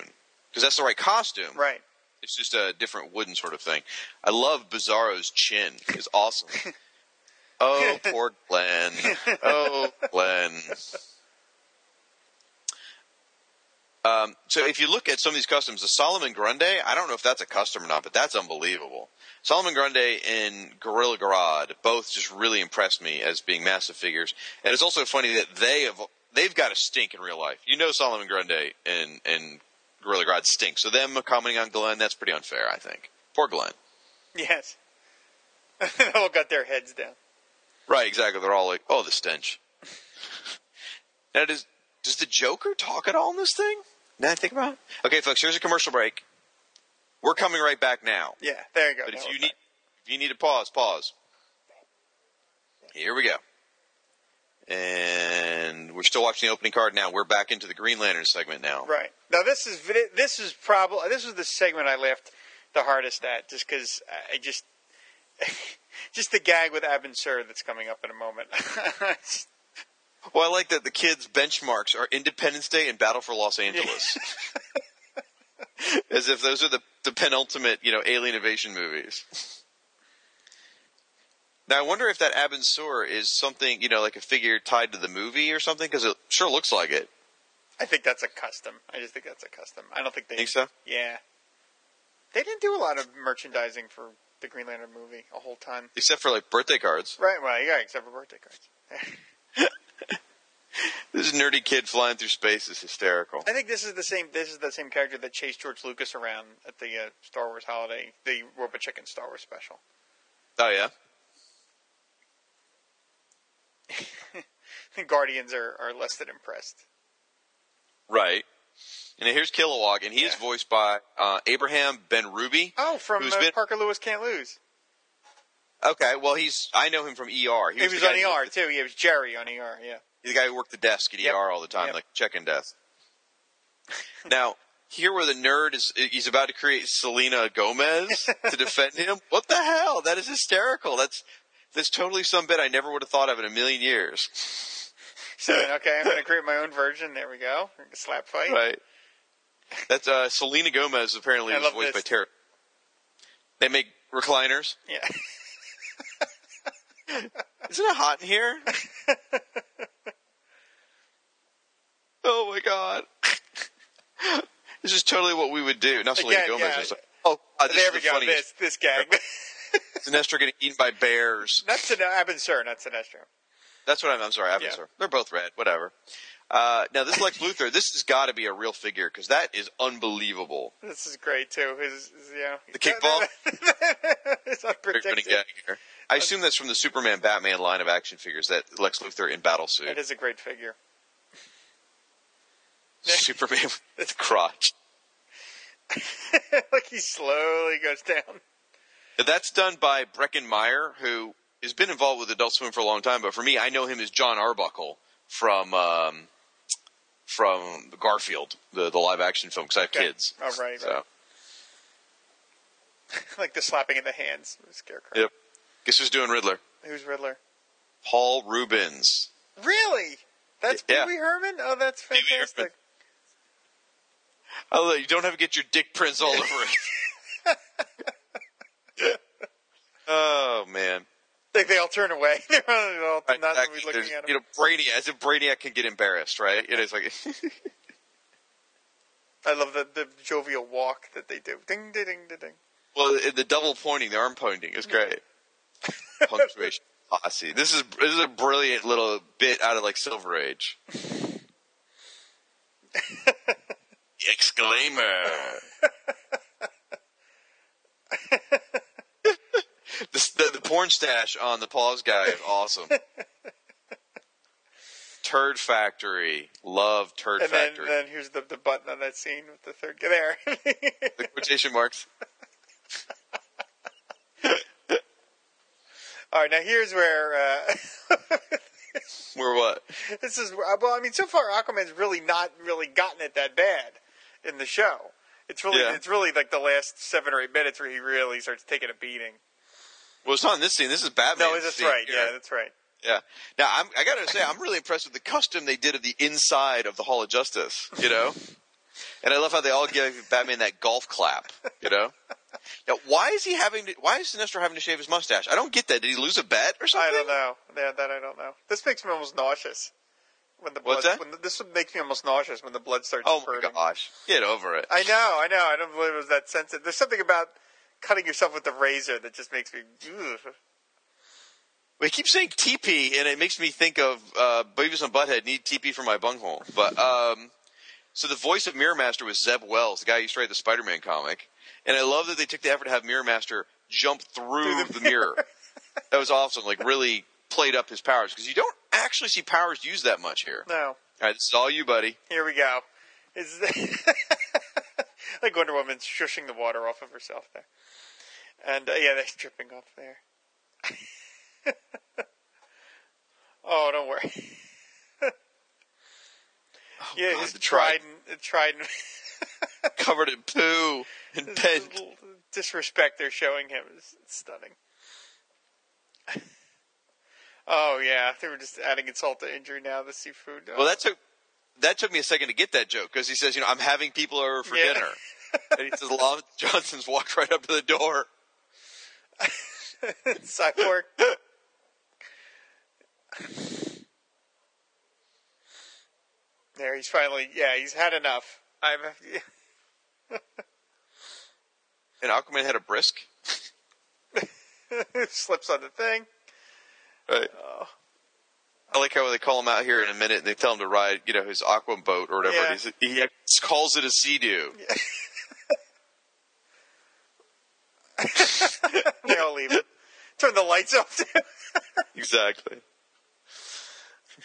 because that's the right costume. Right. It's just a different wooden sort of thing. I love Bizarro's chin. It's awesome. oh, poor Glenn. Oh, Glenn. Um, so if you look at some of these customs, the Solomon Grundy, I don't know if that's a custom or not, but that's unbelievable. Solomon Grundy and Gorilla Grodd both just really impressed me as being massive figures. And it's also funny that they have they've got a stink in real life. You know Solomon Grundy and and Gorilla Grodd stink. So them commenting on Glenn, that's pretty unfair, I think. Poor Glenn. Yes. they all got their heads down. Right, exactly. They're all like, "Oh, the stench." now, does does the Joker talk at all in this thing? Now I think about it. Okay, folks. Here's a commercial break. We're coming right back now. Yeah, there you go. But if you need if you need to pause, pause. Here we go. And we're still watching the opening card now. We're back into the Green Lantern segment now. Right now, this is this is probably this was the segment I laughed the hardest at, just because I just just the gag with Abin Sur that's coming up in a moment. Well, I like that the kids' benchmarks are Independence Day and Battle for Los Angeles. As if those are the, the penultimate, you know, alien invasion movies. Now, I wonder if that Abin Sur is something, you know, like a figure tied to the movie or something, because it sure looks like it. I think that's a custom. I just think that's a custom. I don't think they Think so? Yeah, they didn't do a lot of merchandising for the Green Lantern movie a whole time. Except for, like, birthday cards. Right. Well, yeah, except for birthday cards. This nerdy kid flying through space is hysterical. I think this is the same. This is the same character that chased George Lucas around at the uh, Star Wars holiday, the Robot Chicken Star Wars special. Oh, yeah? The Guardians are, are less than impressed. Right. And here's Kilowog, and he is voiced by uh, Abraham Benrubi. Oh, from uh, been- Parker Lewis Can't Lose. Okay, well, he's I know him from ER. He, was, was, on ER worked too. He was Jerry on ER. Yeah. The, the guy who worked the desk at Yep. ER all the time, Yep. like checking desk. now, here where the nerd is, he's about to create Selena Gomez to defend him. What the hell? That is hysterical. That's that's totally some bit I never would have thought of in a million years. So okay, I'm going to create my own version. There we go. Slap fight. Right. That's uh, Selena Gomez apparently was voiced this. by Tara. They make recliners. Yeah. Isn't it hot in here? Oh my god. this is totally what we would do. Now Selena Again, Gomez yeah. is like, oh, God, this there is we the go. funniest. This this gag. Sinestro getting eaten by bears. not Sin- Abin Sur, not Sinestro. That's what I'm, I'm sorry, I Yeah. They're both red, whatever. Uh, now this Lex Luthor, this has got to be a real figure because that is unbelievable. This is great too. His, his you know, The kickball? it's They're going to unpredictable. I assume that's from the Superman Batman line of action figures that Lex Luthor in battle suit. It is a great figure. Superman with crotch. like he slowly goes down. That's done by Breckin Meyer, who has been involved with Adult Swim for a long time. But for me, I know him as John Arbuckle from um, from Garfield, the the live action film, because I have Okay. kids. Oh, right, right. So, like the slapping of the hands scarecrow. yep. Guess who's doing Riddler? Who's Riddler? Paul Reubens. Really? That's Pee Wee Herman? Oh, that's fantastic. Herman. Oh, you don't have to get your dick prints all over it. oh man. Like they all turn away. They're all Right, not exactly. looking There's- at him. You know, Brainiac, as if Brainiac can get embarrassed, right? It is like, I love the, the jovial walk that they do. Ding, ding, ding, ding, ding. well, the double pointing, the arm pointing is great. Punctuation posse. This is this is a brilliant little bit out of like Silver Age. Exclaimer. the, the, the porn stash on the pause guy is awesome. Turd Factory. Love Turd And then, Factory. And then here's the, the button on that scene with the third guy there. the quotation marks. All right, now here's where uh, Where what? this is. Well, I mean, so far Aquaman's really not really gotten it that bad in the show. It's really Yeah. it's really like the last seven or eight minutes where he really starts taking a beating. Well, it's not in this scene. This is Batman. No, that's right. Yeah, that's right. Yeah. Now, I'm, I got to say, I'm really impressed with the custom they did of the inside of the Hall of Justice. You know, and I love how they all give Batman that golf clap. You know. Now, why is he having? To, why is Sinestro having to shave his mustache? I don't get that. Did he lose a bet or something? I don't know. Yeah, that I don't know. This makes me almost nauseous. When the blood, What's that? When the, this makes me almost nauseous when the blood starts Oh my gosh! Get over it. I know, I know. I don't believe it was that sensitive. There's something about cutting yourself with the razor that just makes me. Ugh. We keep saying TP, and it makes me think of uh, Beavis and Butthead need TP for my bunghole. But um, so the voice of Mirror Master was Zeb Wells, the guy who used to write the Spider-Man comic, and I love that they took the effort to have Mirror Master jump through the mirror. That was awesome. Like really played up his powers because you don't actually see powers used that much here. No. All right, this is all you, buddy. Here we go. Is like Wonder Woman's shushing the water off of herself there, and uh, yeah, they're dripping off there. oh, don't worry. yeah, God, his the trident. trident, the trident. Covered in poo and little disrespect they're showing him is stunning. Oh yeah, they were just adding insult to injury now. The seafood. Well, that took that took me a second to get that joke because he says, you know, I'm having people over for Yeah. dinner, and he says, Lon Johnson's walked right up to the door. cyborg. there, he's finally. Yeah, he's had enough. I'm. Yeah. And Aquaman had a brisk. slips on the thing. Right. I like how they call him out here in a minute and they tell him to ride, you know, his aqua boat or whatever. Yeah. He calls it a sea doo. They all leave it. Turn the lights off. Exactly.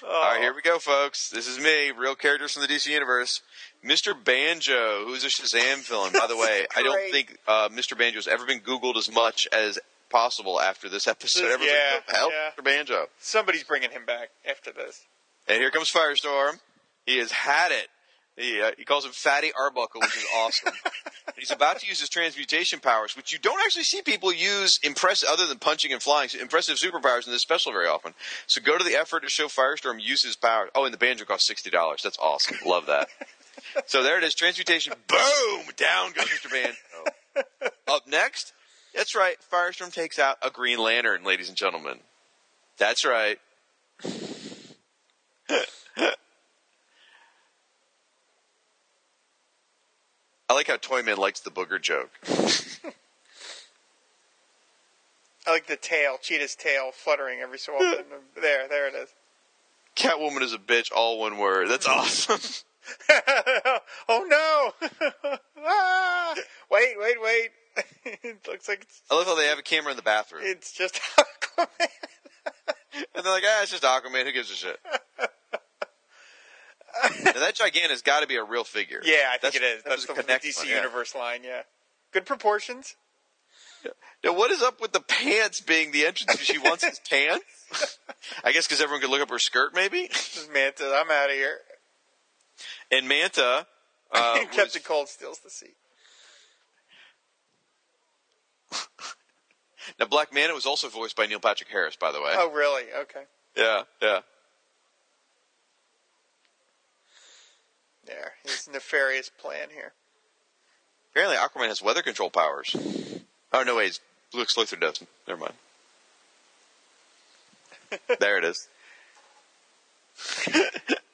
Oh. All right, here we go, folks. This is me, real characters from the DC universe. Mr. Banjo, who's a Shazam villain. By the way, I don't think uh, Mr. Banjo's ever been Googled as much as possible after this episode. This- Everyone's yeah, "Who yeah. Mr. Banjo. Somebody's bringing him back after this. And here comes Firestorm. He has had it. He, uh, he calls him Fatty Arbuckle, which is awesome. he's about to use his transmutation powers, which you don't actually see people use impressive, other than punching and flying, impressive superpowers in this special very often. So go to the effort to show Firestorm use his powers. Oh, and the banjo costs sixty dollars. That's awesome. Love that. so there it is. Transmutation. Boom! Down goes Mr. Banjo. Up next, that's right. Firestorm takes out a Green Lantern, ladies and gentlemen. That's right. I like how Toyman likes the booger joke. I like the tail, cheetah's tail, fluttering every so often. there, there it is. Catwoman is a bitch, all one word. That's awesome. oh no! ah! Wait, wait, wait! it looks like it's, I love how they have a camera in the bathroom. it's just Aquaman. And they're like, ah, it's just Aquaman. Who gives a shit? now, that Giganta has got to be a real figure. Yeah, I think That's- it is. that That's the, the DC one, yeah. Universe line. Yeah, good proportions. Now, what is up with the pants being the entrance? She wants his pants? I guess because everyone could look up her skirt, maybe? Manta. I'm out of here. And Manta. Uh, was- Cold steals the seat. Now, Black Manta was also voiced by Neil Patrick Harris, by the way. Oh, really? Okay. Yeah, yeah. There, his nefarious plan here. Apparently, Aquaman has weather control powers. Oh no, wait, Lex Luthor doesn't. Never mind. there it is.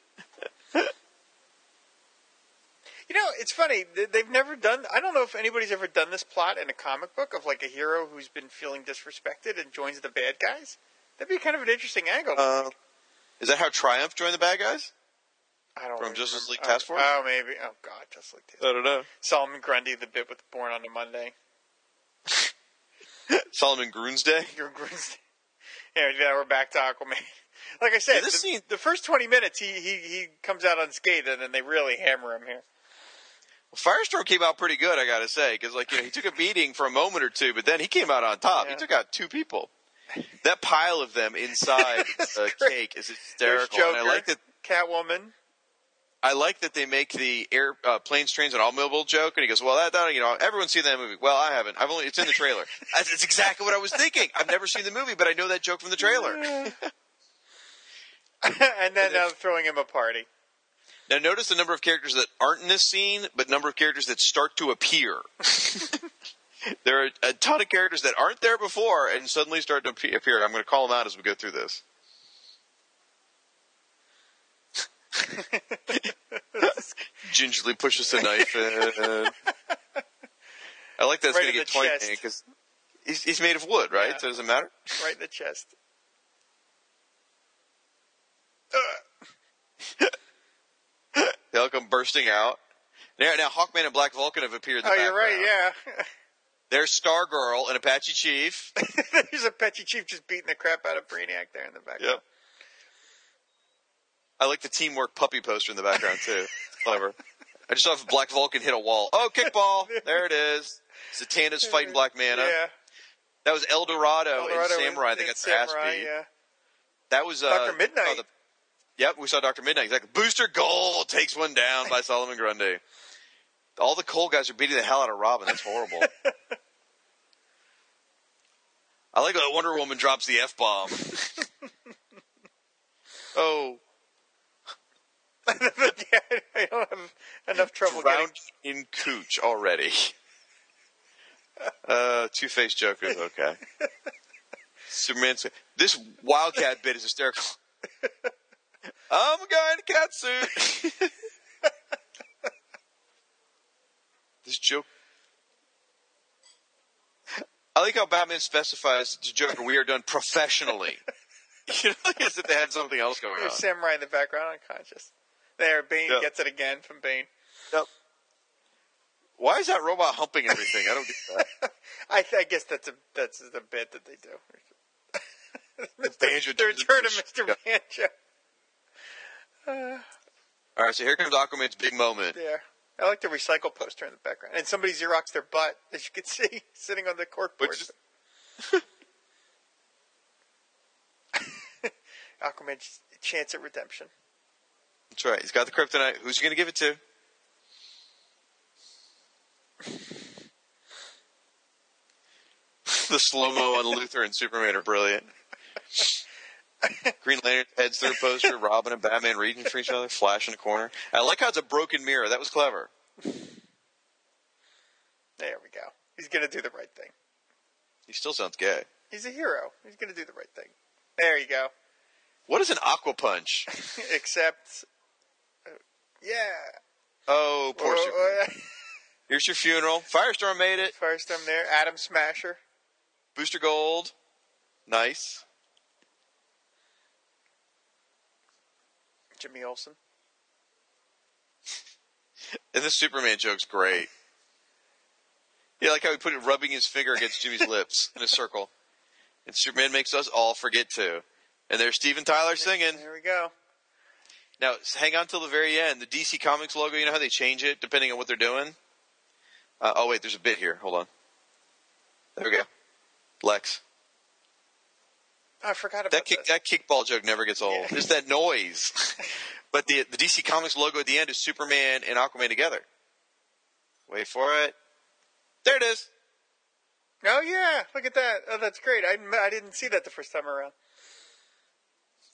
You know, it's funny. they- They've never done. I don't know if anybody's ever done this plot in a comic book of like a hero who's been feeling disrespected and joins the bad guys. That'd be kind of an interesting angle. Uh, is that how Triumph joined the bad guys? I don't from remember. Justice League oh, Task Force? Oh, maybe. Oh God, Justice League Task. I don't know. Solomon Grundy, the bit with Born on a Monday. Solomon. Your Grundy. Yeah, yeah, we're back to Aquaman. Like I said, Yeah, the, scene- the first twenty minutes, he, he he comes out unscathed, and then they really hammer him here. Firestorm came out pretty good, I gotta say, because like you know he took a beating for a moment or two, but then he came out on top. He took out two people. That pile of them inside the cake is There's hysterical, Joker, and I like that. Catwoman. I like that they make the air uh, planes, trains, and automobile joke, and he goes, "Well, that, that you know, everyone's seen that movie. Well, I haven't. I've only it's in the trailer. That's, that's exactly what I was thinking. I've never seen the movie, but I know that joke from the trailer. and then uh, throwing him a party. Now, notice the number of characters that aren't in this scene, but number of characters that start to appear. there are a ton of characters that aren't there before and suddenly start to appear. I'm going to call them out as we go through this. Gingerly pushes the knife in. I like that it's Right going to get the pointy because he's, he's made of wood, right? Yeah. So does it matter? right in the chest. They'll come bursting out. Now, now Hawkman and Black Vulcan have appeared. In the Oh, you're right. Yeah. There's Stargirl and Apache Chief. There's Apache Chief just beating the crap out of Brainiac there in the background. Yep. I like the teamwork puppy poster in the background too. Clever. I just saw if Black Vulcan hit a wall. Oh, kickball! There it is. Zatanna's fighting Black Manta. Yeah, That was El Dorado, Colorado and Samurai. and- they got their ass beat. Yeah. That was uh, Dr. Midnight. oh, the- yep, we saw Doctor Midnight. Exactly. Booster Gold takes one down by Solomon Grundy. All the coal guys are beating the hell out of Robin. That's horrible. I like that Wonder Woman drops the f bomb. oh, yeah, I don't have enough trouble drowned getting. in cooch already. Uh, Two Face Joker. Okay. Superman. This Wildcat bit is hysterical. I'm going to in a cat suit. this joke. I like how Batman specifies to Joker, "We are done professionally." you know, as if they had something else going on. There's Samurai in the background, unconscious. There, Bane Yeah. gets it again from Bane. Yep. Why is that robot humping everything? I don't get that. I, th- I guess that's a that's the bit that they do. Mr. Banjo the return of Mr. Yeah. Banjo. All right, so here comes Aquaman's big moment. There. I like the recycle poster in the background. And somebody Xerox their butt, as you can see, sitting on the cork board. Which Aquaman's chance at redemption. That's right. He's got the kryptonite. Who's he going to give it to? the slow mo on Luthor and Superman are brilliant. Green Lantern heads through a poster. Robin and Batman reading for each other. Flash in the corner. I like how it's a broken mirror. That was clever. There we go. He's going to do the right thing. He still sounds gay. He's a hero. He's going to do the right thing. There you go. What is an aqua punch? Except, uh, yeah. Oh, poor Superman. oh, Here's your funeral. Firestorm made it. First, I'm there. Adam Smasher. Booster Gold. Nice. Jimmy Olsen. And this Superman joke's great. Yeah, like how he put it rubbing his finger against Jimmy's lips in a circle. And Superman makes us all forget to. And there's Steven Tyler singing. There we go. Now, hang on till the very end. The DC Comics logo, you know how they change it depending on what they're doing? Uh, oh, wait, there's a bit here. Hold on. There we go. Lex. I forgot about That kick, that kickball joke never gets old. Yeah. Just that noise. but the the DC Comics logo at the end is Superman and Aquaman together. Wait for it. There it is. Oh yeah, look at that. Oh, that's great. I, I didn't see that the first time around.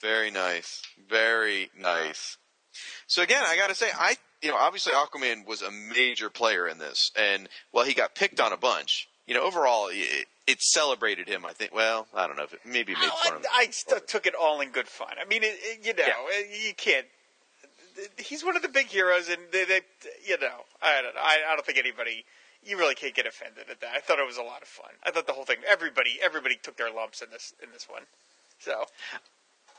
Very nice. Very nice. So again, I got to say, I you know obviously Aquaman was a major player in this, and well, he got picked on a bunch, you know overall it, it celebrated him. I think. Well, I don't know if it maybe made oh, fun of him. I, I st- took it all in good fun. I mean, it, it, you know, Yeah. it- you can't. He's one of the big heroes, and they, they you know, I don't know. I, I don't think anybody. You really can't get offended at that. I thought it was a lot of fun. I thought the whole thing. Everybody, everybody took their lumps in this in this one. So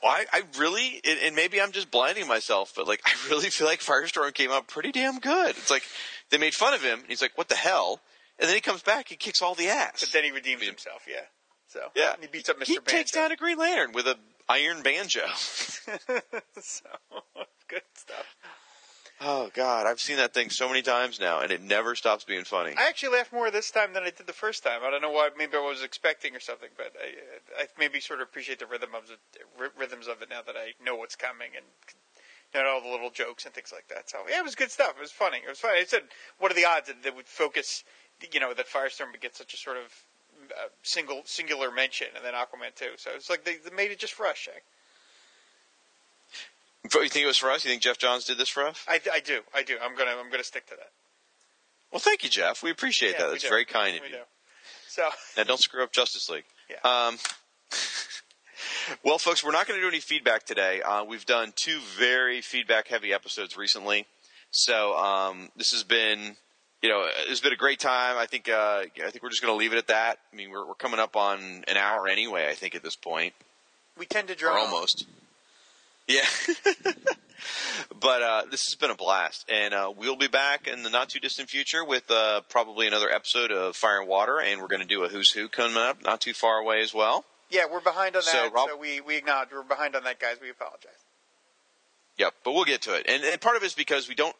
Well, I, I really, and, and maybe I'm just blinding myself, but like I really feel like Firestorm came out pretty damn good. It's like they made fun of him. And he's like, "What the hell?" And then he comes back and kicks all the ass. But then he redeems himself, yeah. So yeah, he beats up Mr. He Banjo. takes down a Green Lantern with a Iron Banjo. so good stuff. Oh God, I've seen that thing so many times now, and it never stops being funny. I actually laughed more this time than I did the first time. I don't know what. Maybe I was expecting or something, but I, I maybe sort of appreciate the rhythm of the rhythms of it now that I know what's coming and you know all the little jokes and things like that. So yeah, it was good stuff. It was funny. It was funny. I said, what are the odds that they would focus? You know, that Firestorm would get such a sort of uh, single singular mention, and then Aquaman too. So it's like they, they made it just for us, Shagg. But you think it was for us? You think Geoff Johns did this for us? I, I do. I do. I'm gonna I'm gonna stick to that. Well, thank you, Jeff. We appreciate Yeah, that. That's very kind of We you. do. So Now, don't screw up Justice League. Yeah. Um, well, folks, we're not going to do any feedback today. Uh, we've done two very feedback-heavy episodes recently, so um, this has been, you know, it's been a great time. I think, uh, I think we're just going to leave it at that. I mean, we're, we're coming up on an hour anyway. I think at this point, we tend to draw almost. Yeah. but uh, this has been a blast, and uh, we'll be back in the not too distant future with uh, probably another episode of Fire and Water, and we're going to do a Who's Who coming up not too far away as well. Yeah, we're behind on that. So, So, we we acknowledge we're behind on that, guys. We apologize. Yep, but we'll get to it, and, and part of it is because we don't,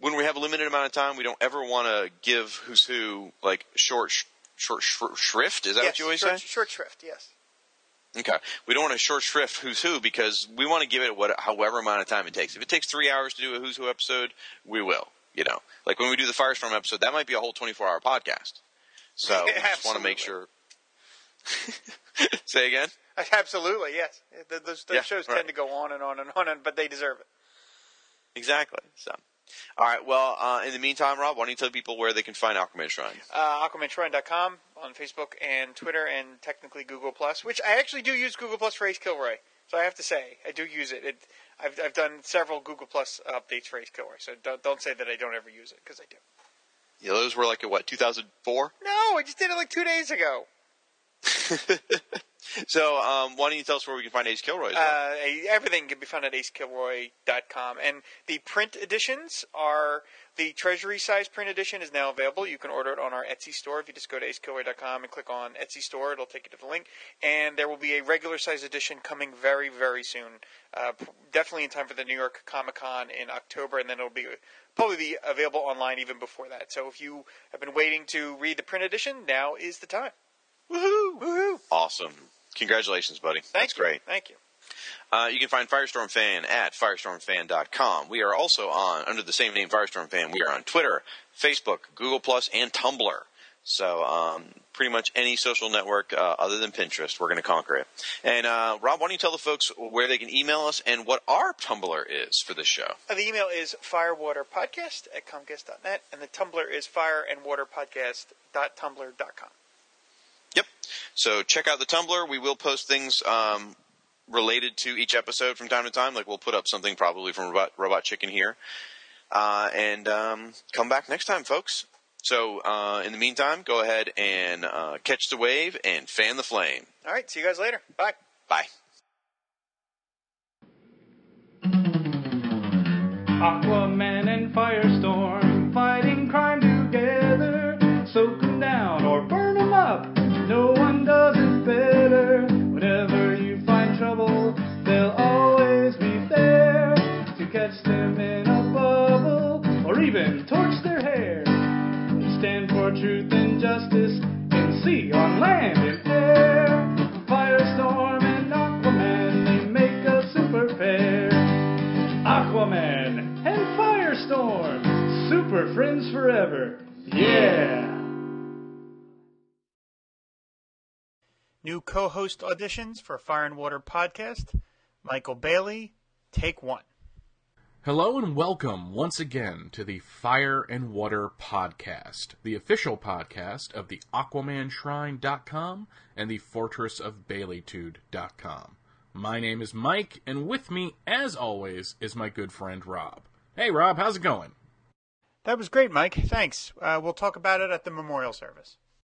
when we have a limited amount of time, we don't ever want to give Who's Who like short, sh- short sh- shrift. Is that yes, what you always short, say? Short shrift, yes. Okay. We don't want to short shrift Who's Who because we want to give it what however amount of time it takes. If it takes three hours to do a Who's Who episode, we will. You know, like when we do the Firestorm episode, that might be a whole twenty-four hour podcast. So we just want to make sure. Say again. Uh, absolutely, yes. Th- Those, those Yeah, shows right. tend to go on and on and on, and, but they deserve it. Exactly. So, all right. Well, uh, in the meantime, Rob, why don't you tell people where they can find Aquaman Shrine? Uh, AquamanShrine.com on Facebook and Twitter and technically Google Plus, which I actually do use Google Plus for Ace Kilroy. So I have to say, I do use it. it I've, I've done several Google Plus updates for Ace Kilroy, so don't, don't say that I don't ever use it, because I do. Yeah, those were like at what 2004. No, I just did it like two days ago. So, um, why don't you tell us where we can find Ace Kilroy? Well? Uh, everything can be found at acekilroy.com. And the print editions are the treasury size print edition is now available. You can order it on our Etsy store. If you just go to acekilroy.com and click on Etsy store, it'll take you to the link. And there will be a regular size edition coming very, very soon. Uh, definitely in time for the New York Comic Con in October, and then it'll be probably be available online even before that. So if you have been waiting to read the print edition, now is the time. Woohoo! Woohoo! Awesome. Congratulations, buddy. Thank That's you. great. Thank you. Uh, you can find Firestorm Fan at firestormfan.com. We are also on, under the same name, Firestorm Fan, we are on Twitter, Facebook, Google Plus, and Tumblr. So, um, pretty much any social network uh, other than Pinterest, we're going to conquer it. And uh, Rob, why don't you tell the folks where they can email us and what our Tumblr is for this show? The email is firewaterpodcast at comcast.net, and the Tumblr is fireandwaterpodcast.tumblr.com. Yep. So check out the Tumblr. We will post things um, related to each episode from time to time. Like we'll put up something probably from Robot, Robot Chicken here, uh, and um, come back next time, folks. So uh, in the meantime, go ahead and uh, catch the wave and fan the flame. All right, see you guys later. Bye. Bye. Aquaman truth and justice in sea, on land, and air. Firestorm and Aquaman, they make a super pair. Aquaman and Firestorm, super friends forever. Yeah! New co host auditions for Fire and Water Podcast Michael Bailey, take one. Hello and welcome once again to the Fire and Water Podcast, the official podcast of the AquamanShrine.com and the Fortress of Baileytude.com. My name is Mike, and with me, as always, is my good friend Rob. Hey Rob, how's it going? That was great, Mike. Thanks. Uh, we'll talk about it at the memorial service.